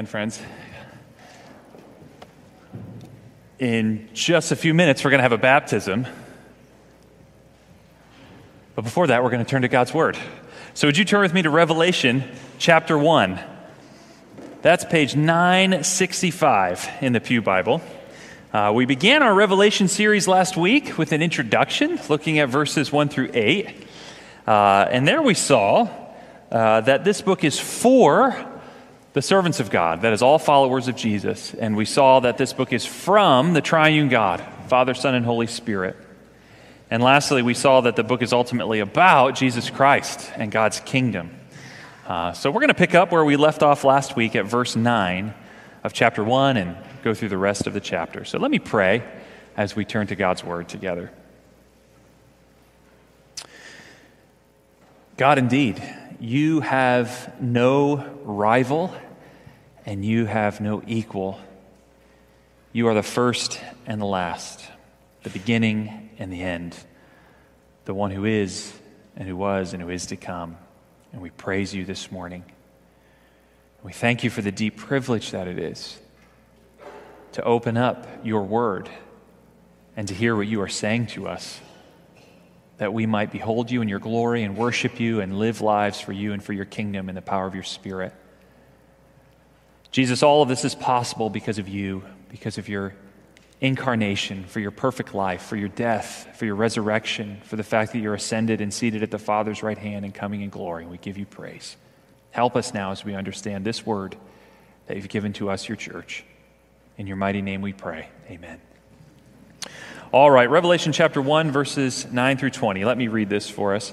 And friends, in just a few minutes, we're going to have a baptism. But before that, we're going to turn to God's Word. So, would you turn with me to Revelation chapter 1? That's page 965 in the Pew Bible. Uh, we began our Revelation series last week with an introduction, looking at verses 1 through 8. Uh, and there we saw uh, that this book is for the servants of God, that is, all followers of Jesus. And we saw that this book is from the triune God, Father, Son, and Holy Spirit. And lastly, we saw that the book is ultimately about Jesus Christ and God's kingdom. Uh, so we're going to pick up where we left off last week at verse 9 of chapter 1 and go through the rest of the chapter. So let me pray as we turn to God's word together. God, indeed, you have no rival and you have no equal. You are the first and the last, the beginning and the end, the one who is and who was and who is to come. And we praise you this morning. We thank you for the deep privilege that it is to open up your word and to hear what you are saying to us, that we might behold you in your glory and worship you and live lives for you and for your kingdom in the power of your Spirit. Jesus, all of this is possible because of you, because of your incarnation, for your perfect life, for your death, for your resurrection, for the fact that you're ascended and seated at the Father's right hand and coming in glory. We give you praise. Help us now as we understand this word that you've given to us, your church. In your mighty name we pray. Amen. All right, Revelation chapter 1, verses 9 through 20. Let me read this for us.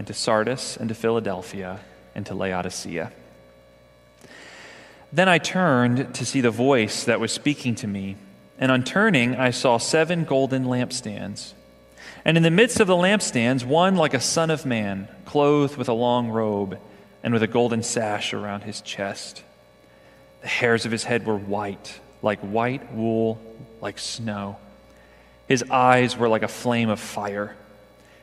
and to Sardis, and to Philadelphia, and to Laodicea. Then I turned to see the voice that was speaking to me, and on turning, I saw seven golden lampstands. And in the midst of the lampstands, one like a son of man, clothed with a long robe and with a golden sash around his chest. The hairs of his head were white, like white wool, like snow. His eyes were like a flame of fire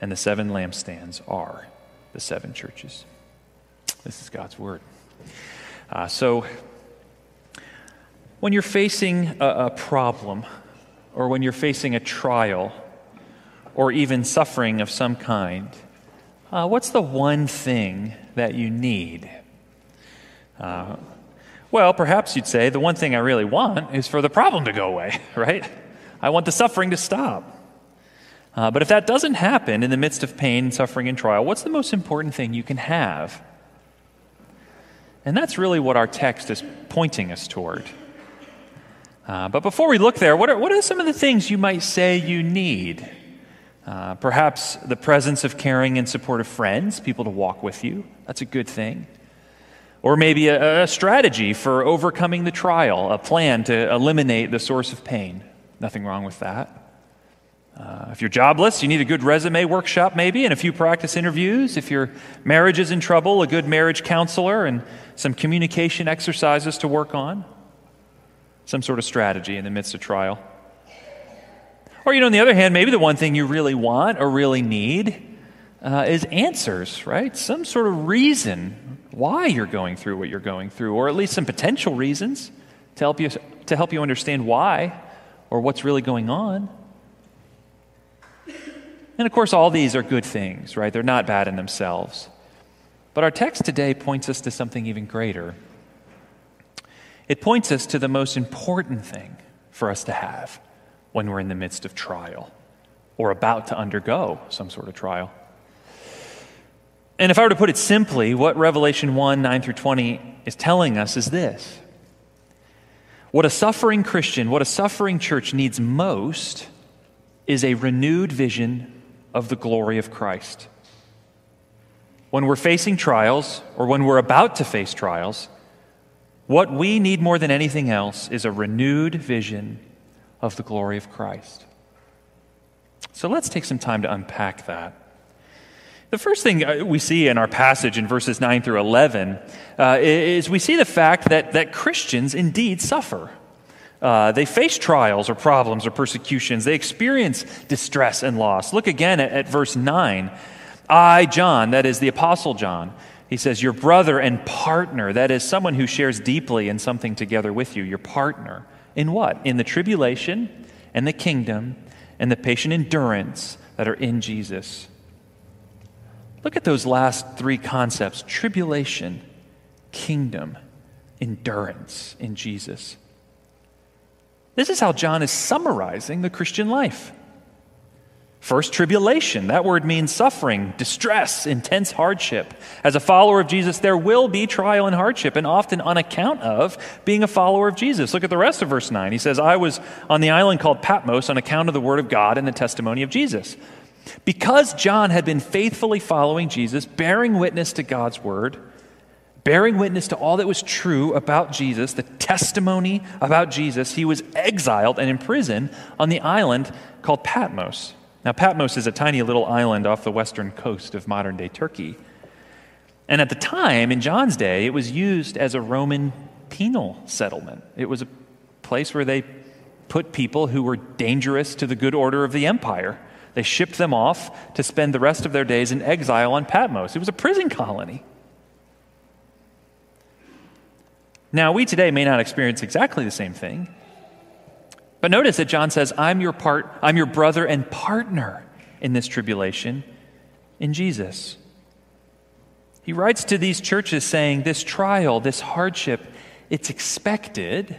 and the seven lampstands are the seven churches. This is God's word. Uh, so, when you're facing a, a problem, or when you're facing a trial, or even suffering of some kind, uh, what's the one thing that you need? Uh, well, perhaps you'd say the one thing I really want is for the problem to go away, right? I want the suffering to stop. Uh, but if that doesn't happen in the midst of pain, suffering, and trial, what's the most important thing you can have? And that's really what our text is pointing us toward. Uh, but before we look there, what are, what are some of the things you might say you need? Uh, perhaps the presence of caring and supportive friends, people to walk with you. That's a good thing. Or maybe a, a strategy for overcoming the trial, a plan to eliminate the source of pain. Nothing wrong with that. Uh, if you're jobless, you need a good resume workshop, maybe, and a few practice interviews. If your marriage is in trouble, a good marriage counselor and some communication exercises to work on. Some sort of strategy in the midst of trial. Or, you know, on the other hand, maybe the one thing you really want or really need uh, is answers, right? Some sort of reason why you're going through what you're going through, or at least some potential reasons to help you, to help you understand why or what's really going on. And of course, all these are good things, right? They're not bad in themselves. But our text today points us to something even greater. It points us to the most important thing for us to have when we're in the midst of trial or about to undergo some sort of trial. And if I were to put it simply, what Revelation 1 9 through 20 is telling us is this what a suffering Christian, what a suffering church needs most is a renewed vision of the glory of Christ. When we're facing trials or when we're about to face trials, what we need more than anything else is a renewed vision of the glory of Christ. So let's take some time to unpack that. The first thing uh, we see in our passage in verses 9 through 11 uh, is we see the fact that, that Christians indeed suffer. Uh, they face trials or problems or persecutions. They experience distress and loss. Look again at, at verse 9. I, John, that is the Apostle John, he says, Your brother and partner, that is someone who shares deeply in something together with you, your partner. In what? In the tribulation and the kingdom and the patient endurance that are in Jesus. Look at those last three concepts tribulation, kingdom, endurance in Jesus. This is how John is summarizing the Christian life. First, tribulation. That word means suffering, distress, intense hardship. As a follower of Jesus, there will be trial and hardship, and often on account of being a follower of Jesus. Look at the rest of verse 9. He says, I was on the island called Patmos on account of the word of God and the testimony of Jesus. Because John had been faithfully following Jesus, bearing witness to God's word, bearing witness to all that was true about Jesus, the testimony about Jesus, he was exiled and imprisoned on the island called Patmos. Now, Patmos is a tiny little island off the western coast of modern day Turkey. And at the time, in John's day, it was used as a Roman penal settlement. It was a place where they put people who were dangerous to the good order of the empire. They shipped them off to spend the rest of their days in exile on Patmos. It was a prison colony. Now, we today may not experience exactly the same thing. But notice that John says, I'm your part, I'm your brother and partner in this tribulation in Jesus. He writes to these churches saying, This trial, this hardship, it's expected,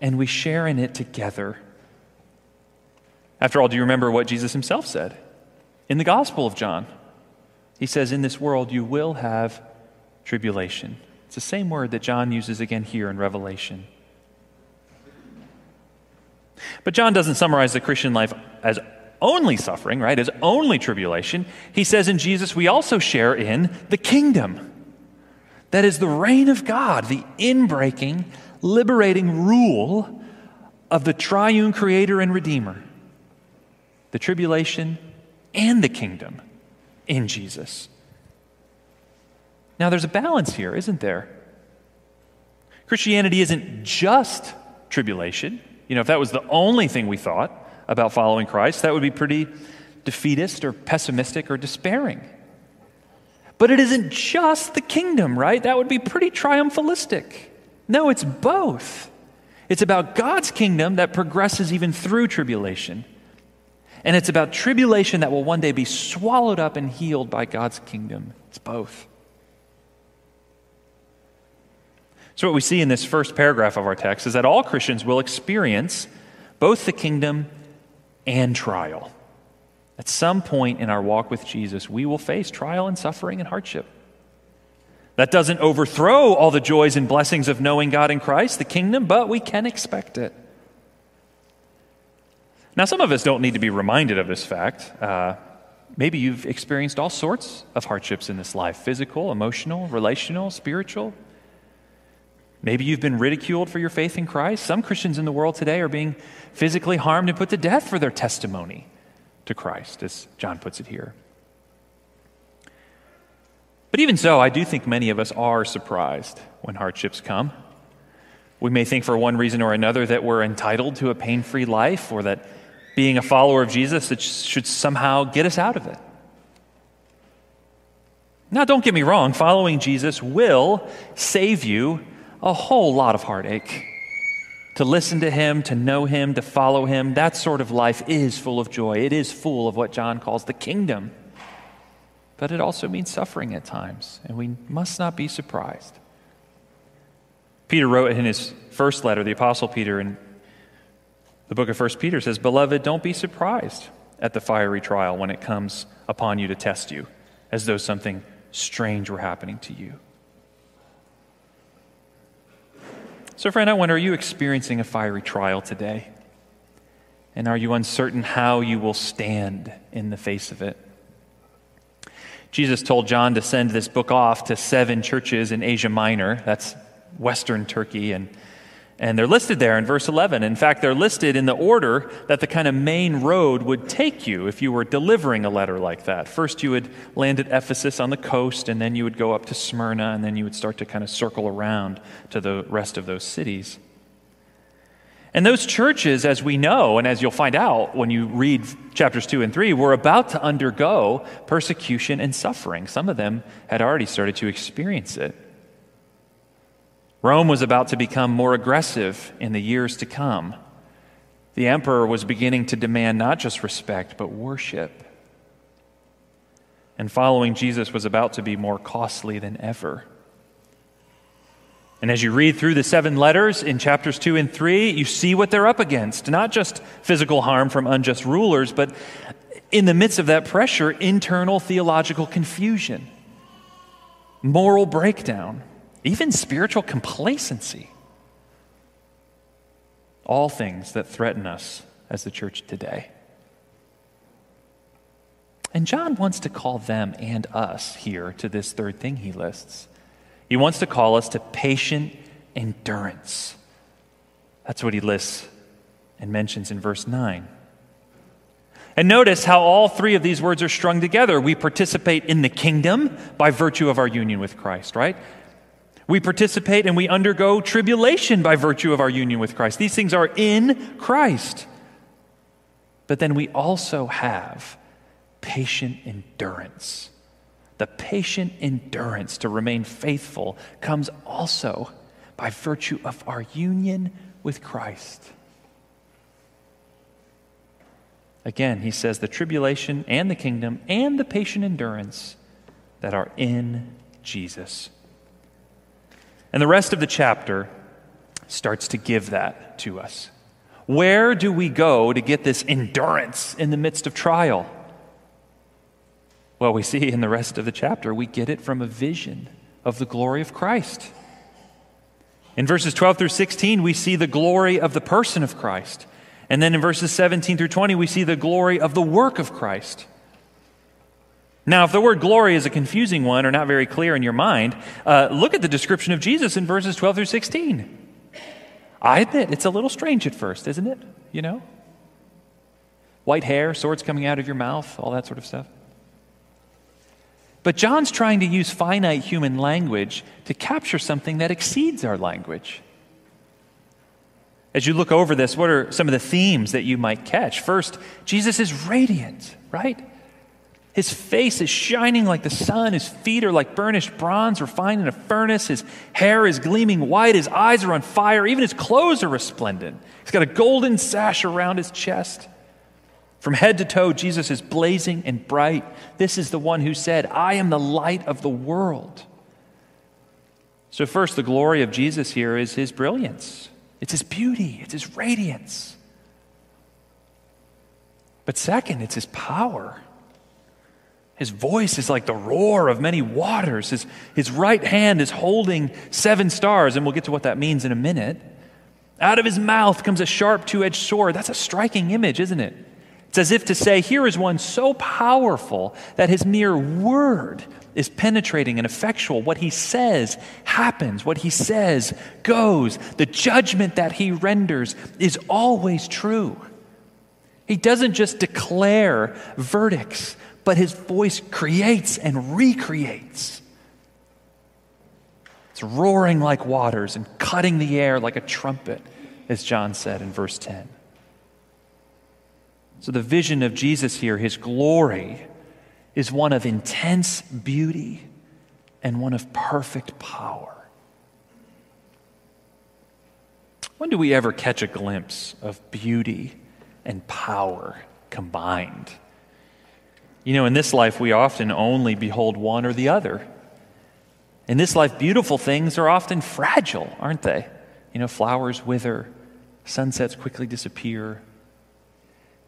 and we share in it together. After all, do you remember what Jesus himself said in the Gospel of John? He says, In this world you will have tribulation. It's the same word that John uses again here in Revelation. But John doesn't summarize the Christian life as only suffering, right? As only tribulation. He says in Jesus, we also share in the kingdom. That is the reign of God, the inbreaking, liberating rule of the triune creator and redeemer the tribulation, and the kingdom in Jesus. Now, there's a balance here, isn't there? Christianity isn't just tribulation. You know, if that was the only thing we thought about following Christ, that would be pretty defeatist or pessimistic or despairing. But it isn't just the kingdom, right? That would be pretty triumphalistic. No, it's both. It's about God's kingdom that progresses even through tribulation. And it's about tribulation that will one day be swallowed up and healed by God's kingdom. It's both. So, what we see in this first paragraph of our text is that all Christians will experience both the kingdom and trial. At some point in our walk with Jesus, we will face trial and suffering and hardship. That doesn't overthrow all the joys and blessings of knowing God in Christ, the kingdom, but we can expect it. Now, some of us don't need to be reminded of this fact. Uh, maybe you've experienced all sorts of hardships in this life physical, emotional, relational, spiritual. Maybe you've been ridiculed for your faith in Christ. Some Christians in the world today are being physically harmed and put to death for their testimony to Christ, as John puts it here. But even so, I do think many of us are surprised when hardships come. We may think for one reason or another that we're entitled to a pain free life or that being a follower of Jesus should somehow get us out of it. Now, don't get me wrong, following Jesus will save you a whole lot of heartache. To listen to him, to know him, to follow him, that sort of life is full of joy. It is full of what John calls the kingdom. But it also means suffering at times, and we must not be surprised. Peter wrote in his first letter, the Apostle Peter, in the book of 1 Peter says, Beloved, don't be surprised at the fiery trial when it comes upon you to test you, as though something strange were happening to you. So, friend, I wonder are you experiencing a fiery trial today? And are you uncertain how you will stand in the face of it? Jesus told John to send this book off to seven churches in Asia Minor, that's Western Turkey, and and they're listed there in verse 11. In fact, they're listed in the order that the kind of main road would take you if you were delivering a letter like that. First, you would land at Ephesus on the coast, and then you would go up to Smyrna, and then you would start to kind of circle around to the rest of those cities. And those churches, as we know, and as you'll find out when you read chapters 2 and 3, were about to undergo persecution and suffering. Some of them had already started to experience it. Rome was about to become more aggressive in the years to come. The emperor was beginning to demand not just respect, but worship. And following Jesus was about to be more costly than ever. And as you read through the seven letters in chapters 2 and 3, you see what they're up against. Not just physical harm from unjust rulers, but in the midst of that pressure, internal theological confusion, moral breakdown, even spiritual complacency. All things that threaten us as the church today. And John wants to call them and us here to this third thing he lists. He wants to call us to patient endurance. That's what he lists and mentions in verse 9. And notice how all three of these words are strung together. We participate in the kingdom by virtue of our union with Christ, right? We participate and we undergo tribulation by virtue of our union with Christ. These things are in Christ. But then we also have patient endurance. The patient endurance to remain faithful comes also by virtue of our union with Christ. Again, he says the tribulation and the kingdom and the patient endurance that are in Jesus. And the rest of the chapter starts to give that to us. Where do we go to get this endurance in the midst of trial? Well, we see in the rest of the chapter, we get it from a vision of the glory of Christ. In verses 12 through 16, we see the glory of the person of Christ. And then in verses 17 through 20, we see the glory of the work of Christ. Now, if the word glory is a confusing one or not very clear in your mind, uh, look at the description of Jesus in verses 12 through 16. I admit, it's a little strange at first, isn't it? You know? White hair, swords coming out of your mouth, all that sort of stuff. But John's trying to use finite human language to capture something that exceeds our language. As you look over this, what are some of the themes that you might catch? First, Jesus is radiant, right? His face is shining like the sun. His feet are like burnished bronze refined in a furnace. His hair is gleaming white. His eyes are on fire. Even his clothes are resplendent. He's got a golden sash around his chest. From head to toe, Jesus is blazing and bright. This is the one who said, I am the light of the world. So, first, the glory of Jesus here is his brilliance, it's his beauty, it's his radiance. But second, it's his power. His voice is like the roar of many waters. His, his right hand is holding seven stars, and we'll get to what that means in a minute. Out of his mouth comes a sharp two edged sword. That's a striking image, isn't it? It's as if to say, here is one so powerful that his mere word is penetrating and effectual. What he says happens, what he says goes. The judgment that he renders is always true. He doesn't just declare verdicts, but his voice creates and recreates. It's roaring like waters and cutting the air like a trumpet, as John said in verse 10. So, the vision of Jesus here, his glory, is one of intense beauty and one of perfect power. When do we ever catch a glimpse of beauty and power combined? You know, in this life, we often only behold one or the other. In this life, beautiful things are often fragile, aren't they? You know, flowers wither, sunsets quickly disappear.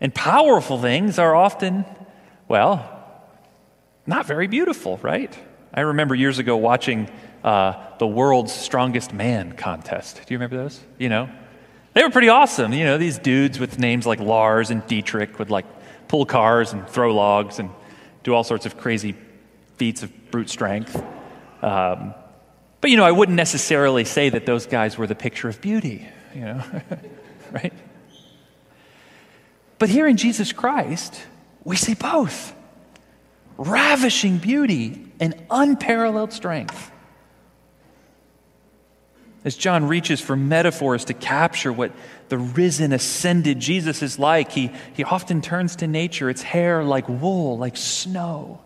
And powerful things are often, well, not very beautiful, right? I remember years ago watching uh, the world's strongest man contest. Do you remember those? You know, they were pretty awesome. You know, these dudes with names like Lars and Dietrich would like pull cars and throw logs and do all sorts of crazy feats of brute strength. Um, but you know, I wouldn't necessarily say that those guys were the picture of beauty. You know, right? But here in Jesus Christ, we see both ravishing beauty and unparalleled strength. As John reaches for metaphors to capture what the risen, ascended Jesus is like, he, he often turns to nature. Its hair like wool, like snow,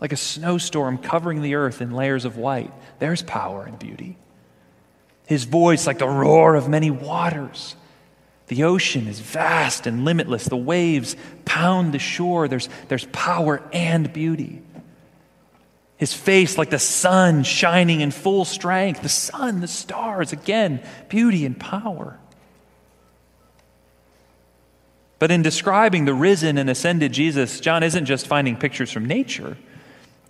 like a snowstorm covering the earth in layers of white. There's power and beauty. His voice like the roar of many waters. The ocean is vast and limitless. The waves pound the shore. There's, there's power and beauty. His face like the sun shining in full strength. The sun, the stars, again, beauty and power. But in describing the risen and ascended Jesus, John isn't just finding pictures from nature.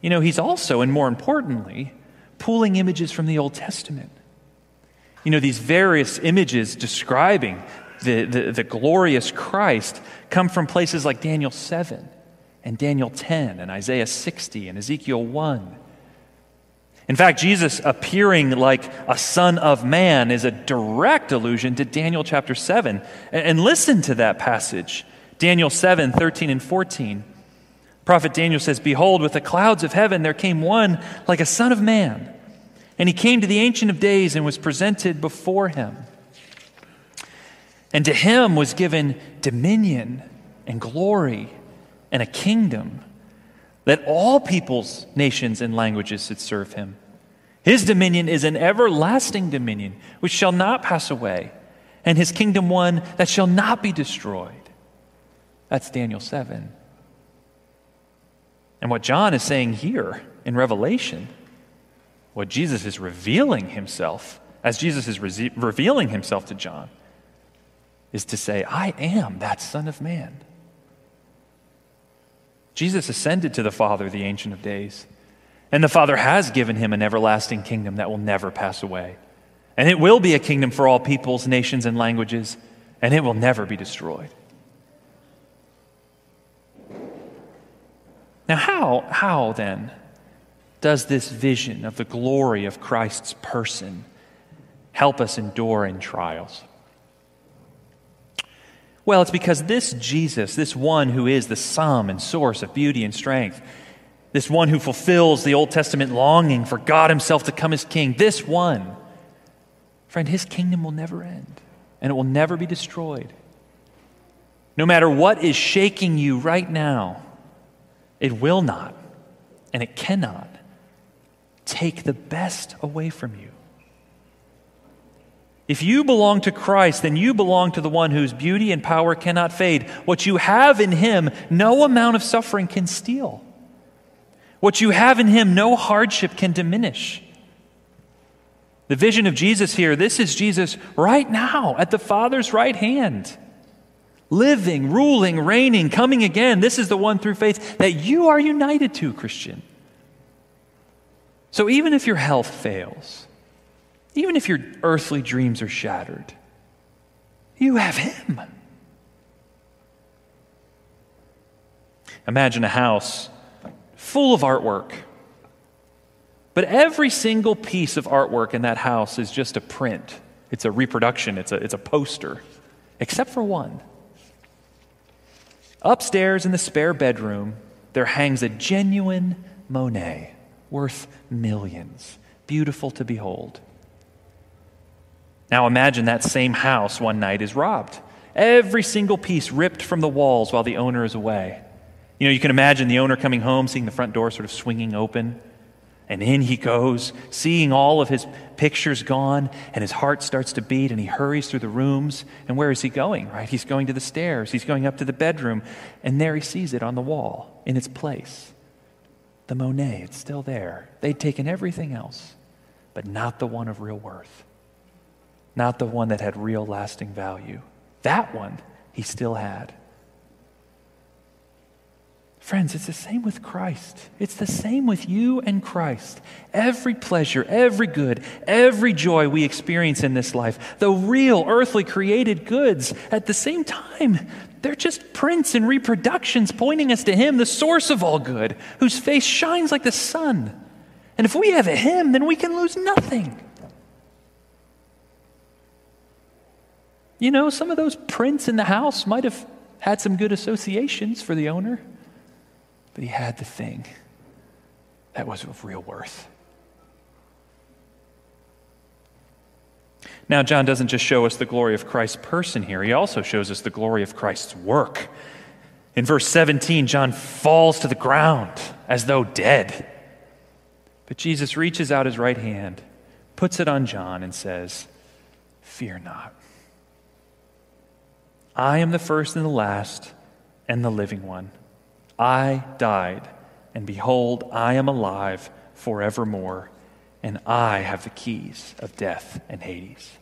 You know, he's also, and more importantly, pulling images from the Old Testament. You know, these various images describing the, the, the, glorious Christ come from places like Daniel 7 and Daniel 10 and Isaiah 60 and Ezekiel 1. In fact, Jesus appearing like a son of man is a direct allusion to Daniel chapter 7. And listen to that passage Daniel 7 13 and 14. Prophet Daniel says, Behold, with the clouds of heaven there came one like a son of man. And he came to the Ancient of Days and was presented before him. And to him was given dominion and glory and a kingdom that all peoples, nations, and languages should serve him. His dominion is an everlasting dominion which shall not pass away, and his kingdom one that shall not be destroyed. That's Daniel 7. And what John is saying here in Revelation, what Jesus is revealing himself, as Jesus is re- revealing himself to John, is to say, I am that Son of Man. Jesus ascended to the Father, the Ancient of Days, and the Father has given him an everlasting kingdom that will never pass away. And it will be a kingdom for all peoples, nations, and languages, and it will never be destroyed. Now, how, how then does this vision of the glory of Christ's person help us endure in trials? Well, it's because this Jesus, this one who is the sum and source of beauty and strength, this one who fulfills the Old Testament longing for God Himself to come as King, this one, friend, His kingdom will never end and it will never be destroyed. No matter what is shaking you right now, it will not and it cannot take the best away from you. If you belong to Christ, then you belong to the one whose beauty and power cannot fade. What you have in him, no amount of suffering can steal. What you have in him, no hardship can diminish. The vision of Jesus here, this is Jesus right now at the Father's right hand. Living, ruling, reigning, coming again. This is the one through faith that you are united to, Christian. So even if your health fails, even if your earthly dreams are shattered, you have Him. Imagine a house full of artwork, but every single piece of artwork in that house is just a print. It's a reproduction, it's a, it's a poster, except for one. Upstairs in the spare bedroom, there hangs a genuine Monet worth millions, beautiful to behold. Now imagine that same house one night is robbed Every single piece ripped from the walls while the owner is away. You know, you can imagine the owner coming home, seeing the front door sort of swinging open. And in he goes, seeing all of his pictures gone, and his heart starts to beat, and he hurries through the rooms. And where is he going, right? He's going to the stairs, he's going up to the bedroom, and there he sees it on the wall in its place. The Monet, it's still there. They'd taken everything else, but not the one of real worth, not the one that had real lasting value. That one he still had. Friends, it's the same with Christ. It's the same with you and Christ. Every pleasure, every good, every joy we experience in this life, the real earthly created goods, at the same time, they're just prints and reproductions pointing us to Him, the source of all good, whose face shines like the sun. And if we have Him, then we can lose nothing. You know, some of those prints in the house might have had some good associations for the owner. But he had the thing that was of real worth. Now, John doesn't just show us the glory of Christ's person here, he also shows us the glory of Christ's work. In verse 17, John falls to the ground as though dead. But Jesus reaches out his right hand, puts it on John, and says, Fear not. I am the first and the last and the living one. I died, and behold, I am alive forevermore, and I have the keys of death and Hades.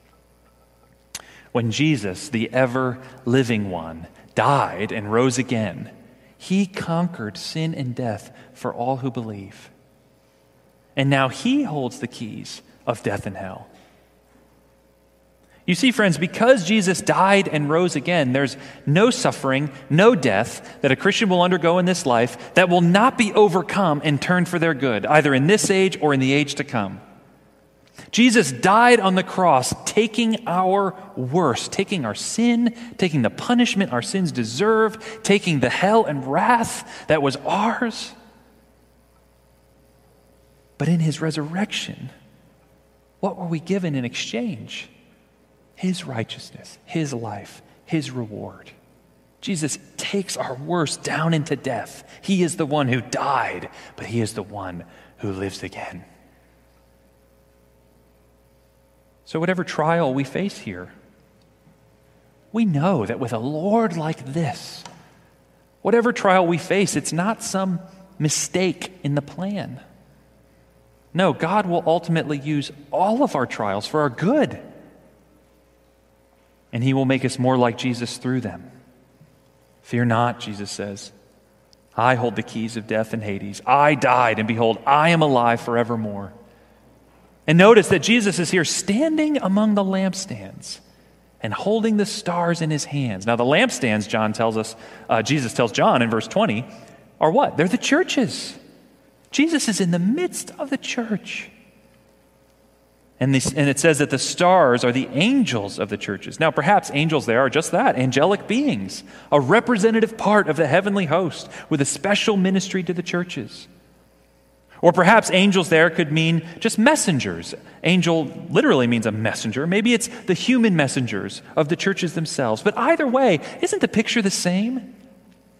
When Jesus, the ever living one, died and rose again, he conquered sin and death for all who believe. And now he holds the keys of death and hell. You see, friends, because Jesus died and rose again, there's no suffering, no death that a Christian will undergo in this life that will not be overcome and turned for their good, either in this age or in the age to come. Jesus died on the cross, taking our worst, taking our sin, taking the punishment our sins deserve, taking the hell and wrath that was ours. But in his resurrection, what were we given in exchange? His righteousness, His life, His reward. Jesus takes our worst down into death. He is the one who died, but He is the one who lives again. So, whatever trial we face here, we know that with a Lord like this, whatever trial we face, it's not some mistake in the plan. No, God will ultimately use all of our trials for our good and he will make us more like Jesus through them. Fear not, Jesus says. I hold the keys of death and Hades. I died, and behold, I am alive forevermore. And notice that Jesus is here standing among the lampstands and holding the stars in his hands. Now, the lampstands, John tells us, uh, Jesus tells John in verse 20, are what? They're the churches. Jesus is in the midst of the church. And, and, it says that the stars are the angels of the churches. Now, perhaps angels there are just that angelic beings, a representative part of the heavenly host with a special ministry to the churches. Or perhaps angels there could mean just messengers. Angel literally means a messenger. Maybe it's the human messengers of the churches themselves. But either way, isn't the picture the same?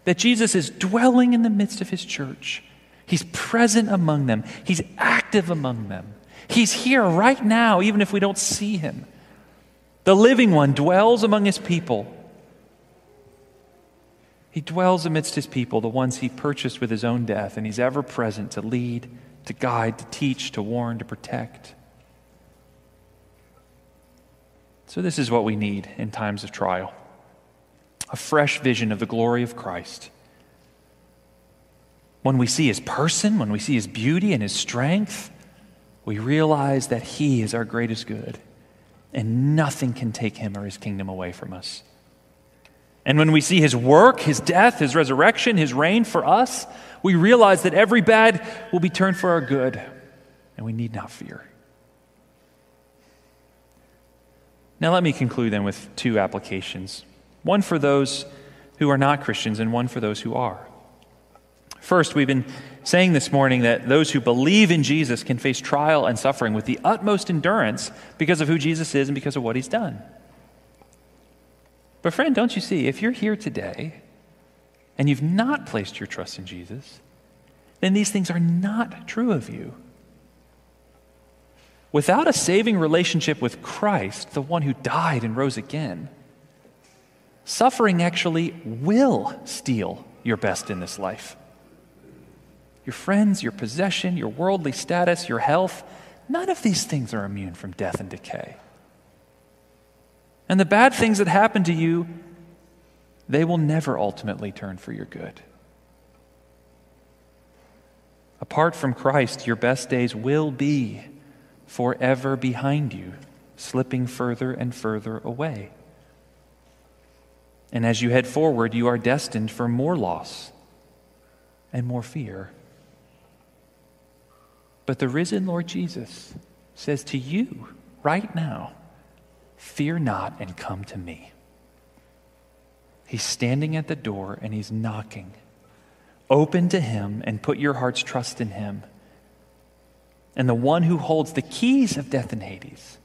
That Jesus is dwelling in the midst of his church, he's present among them, he's active among them. He's here right now, even if we don't see him. The living one dwells among his people. He dwells amidst his people, the ones he purchased with his own death, and he's ever present to lead, to guide, to teach, to warn, to protect. So, this is what we need in times of trial a fresh vision of the glory of Christ. When we see his person, when we see his beauty and his strength, we realize that He is our greatest good, and nothing can take Him or His kingdom away from us. And when we see His work, His death, His resurrection, His reign for us, we realize that every bad will be turned for our good, and we need not fear. Now, let me conclude then with two applications one for those who are not Christians, and one for those who are. First, we've been saying this morning that those who believe in Jesus can face trial and suffering with the utmost endurance because of who Jesus is and because of what he's done. But, friend, don't you see, if you're here today and you've not placed your trust in Jesus, then these things are not true of you. Without a saving relationship with Christ, the one who died and rose again, suffering actually will steal your best in this life. Your friends, your possession, your worldly status, your health, none of these things are immune from death and decay. And the bad things that happen to you, they will never ultimately turn for your good. Apart from Christ, your best days will be forever behind you, slipping further and further away. And as you head forward, you are destined for more loss and more fear. But the risen Lord Jesus says to you right now, Fear not and come to me. He's standing at the door and he's knocking. Open to him and put your heart's trust in him. And the one who holds the keys of death and Hades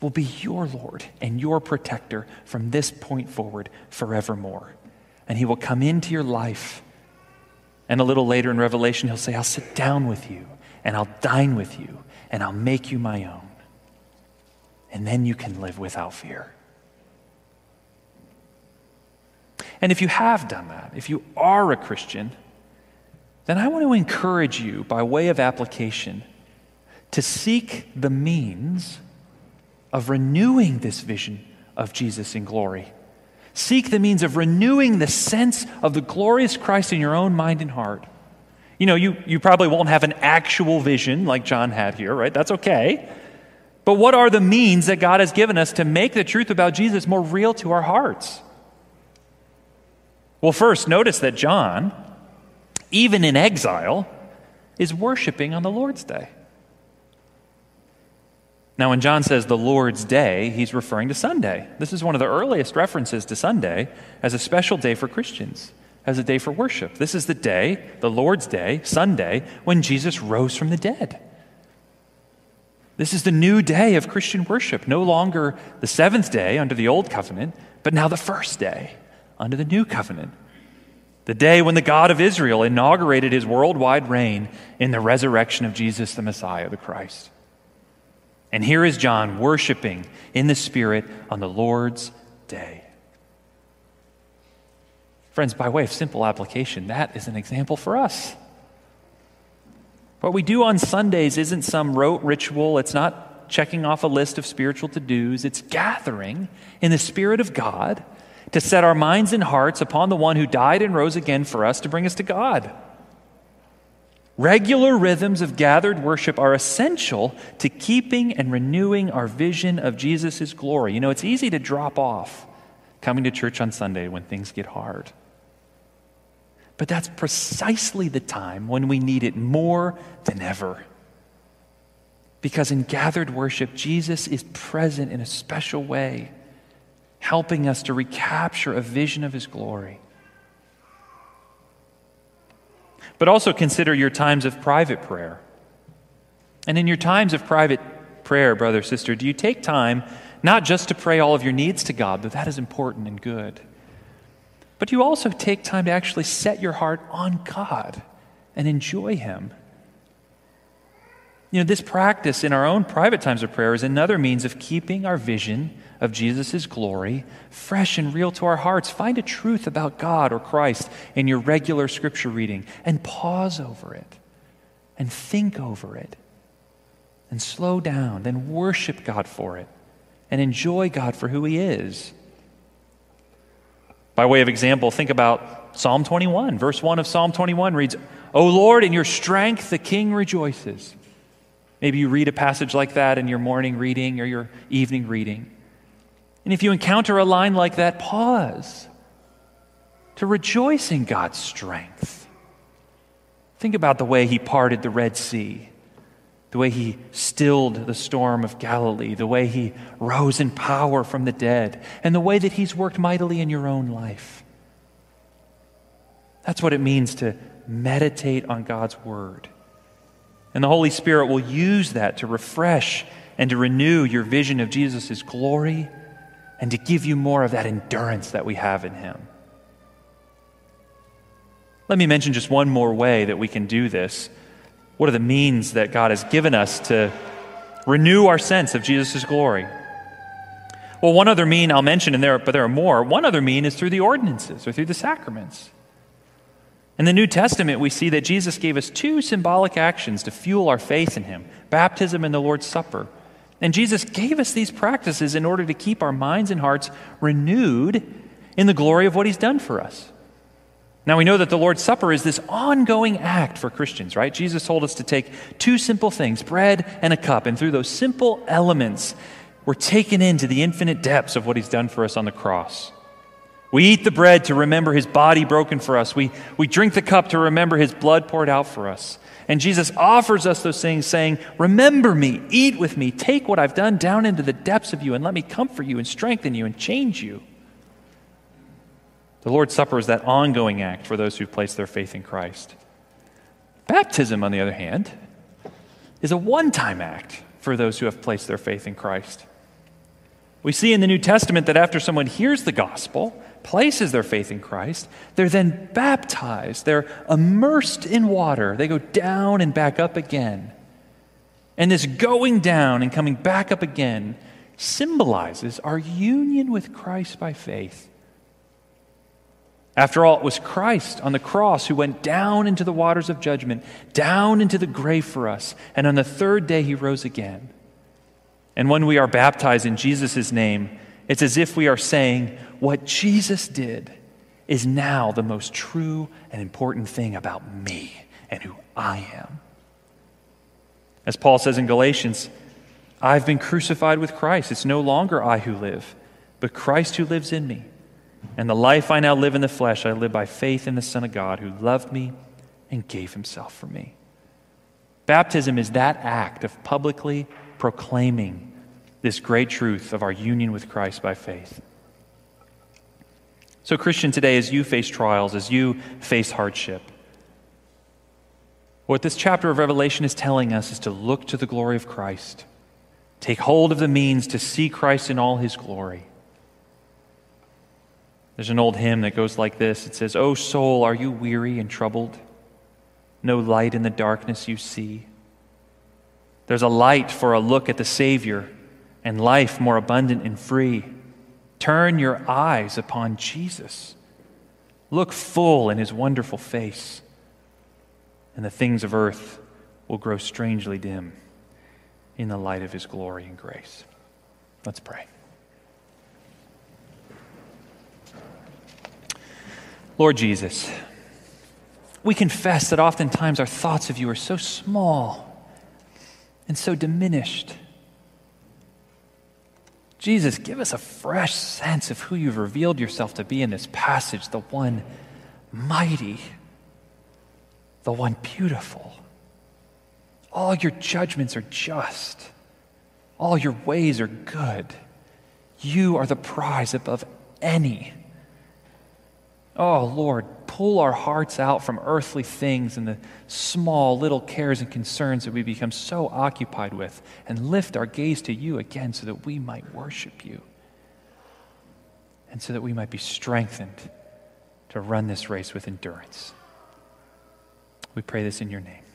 will be your Lord and your protector from this point forward forevermore. And he will come into your life. And a little later in Revelation, he'll say, I'll sit down with you and I'll dine with you and I'll make you my own. And then you can live without fear. And if you have done that, if you are a Christian, then I want to encourage you, by way of application, to seek the means of renewing this vision of Jesus in glory. Seek the means of renewing the sense of the glorious Christ in your own mind and heart. You know, you, you probably won't have an actual vision like John had here, right? That's okay. But what are the means that God has given us to make the truth about Jesus more real to our hearts? Well, first, notice that John, even in exile, is worshiping on the Lord's Day. Now, when John says the Lord's Day, he's referring to Sunday. This is one of the earliest references to Sunday as a special day for Christians, as a day for worship. This is the day, the Lord's Day, Sunday, when Jesus rose from the dead. This is the new day of Christian worship, no longer the seventh day under the old covenant, but now the first day under the new covenant. The day when the God of Israel inaugurated his worldwide reign in the resurrection of Jesus the Messiah, the Christ. And here is John worshiping in the Spirit on the Lord's day. Friends, by way of simple application, that is an example for us. What we do on Sundays isn't some rote ritual, it's not checking off a list of spiritual to dos. It's gathering in the Spirit of God to set our minds and hearts upon the one who died and rose again for us to bring us to God. Regular rhythms of gathered worship are essential to keeping and renewing our vision of Jesus' glory. You know, it's easy to drop off coming to church on Sunday when things get hard. But that's precisely the time when we need it more than ever. Because in gathered worship, Jesus is present in a special way, helping us to recapture a vision of his glory. But also consider your times of private prayer. And in your times of private prayer, brother, sister, do you take time not just to pray all of your needs to God, though that is important and good? But you also take time to actually set your heart on God and enjoy Him. You know, this practice in our own private times of prayer is another means of keeping our vision of Jesus' glory fresh and real to our hearts. Find a truth about God or Christ in your regular scripture reading and pause over it and think over it and slow down, then worship God for it and enjoy God for who He is. By way of example, think about Psalm 21. Verse 1 of Psalm 21 reads, O Lord, in your strength the king rejoices. Maybe you read a passage like that in your morning reading or your evening reading. And if you encounter a line like that, pause to rejoice in God's strength. Think about the way he parted the Red Sea the way he stilled the storm of Galilee, the way he rose in power from the dead, and the way that he's worked mightily in your own life. That's what it means to meditate on God's word. And the Holy Spirit will use that to refresh and to renew your vision of Jesus' glory and to give you more of that endurance that we have in Him. Let me mention just one more way that we can do this. What are the means that God has given us to renew our sense of Jesus' glory? Well, one other mean I'll mention, and there, but there are more. One other mean is through the ordinances or through the sacraments. In the New Testament, we see that Jesus gave us two symbolic actions to fuel our faith in Him baptism and the Lord's Supper. And Jesus gave us these practices in order to keep our minds and hearts renewed in the glory of what He's done for us. Now, we know that the Lord's Supper is this ongoing act for Christians, right? Jesus told us to take two simple things, bread and a cup, and through those simple elements, we're taken into the infinite depths of what He's done for us on the cross. We eat the bread to remember his body broken for us. We, we drink the cup to remember his blood poured out for us. And Jesus offers us those things, saying, Remember me, eat with me, take what I've done down into the depths of you, and let me comfort you and strengthen you and change you. The Lord's Supper is that ongoing act for those who place their faith in Christ. Baptism, on the other hand, is a one time act for those who have placed their faith in Christ. We see in the New Testament that after someone hears the gospel, places their faith in Christ, they're then baptized. They're immersed in water. They go down and back up again. And this going down and coming back up again symbolizes our union with Christ by faith. After all, it was Christ on the cross who went down into the waters of judgment, down into the grave for us, and on the third day he rose again. And when we are baptized in Jesus' name, it's as if we are saying, what Jesus did is now the most true and important thing about me and who I am. As Paul says in Galatians, I've been crucified with Christ. It's no longer I who live, but Christ who lives in me. And the life I now live in the flesh, I live by faith in the Son of God who loved me and gave himself for me. Baptism is that act of publicly proclaiming this great truth of our union with Christ by faith. So, Christian, today, as you face trials, as you face hardship, what this chapter of Revelation is telling us is to look to the glory of Christ, take hold of the means to see Christ in all his glory. There's an old hymn that goes like this it says, O soul, are you weary and troubled? No light in the darkness you see. There's a light for a look at the Savior and life more abundant and free. Turn your eyes upon Jesus. Look full in his wonderful face, and the things of earth will grow strangely dim in the light of his glory and grace. Let's pray. Lord Jesus, we confess that oftentimes our thoughts of you are so small and so diminished. Jesus, give us a fresh sense of who you've revealed yourself to be in this passage the one mighty, the one beautiful. All your judgments are just, all your ways are good. You are the prize above any Oh, Lord, pull our hearts out from earthly things and the small little cares and concerns that we become so occupied with and lift our gaze to you again so that we might worship you and so that we might be strengthened to run this race with endurance. We pray this in your name.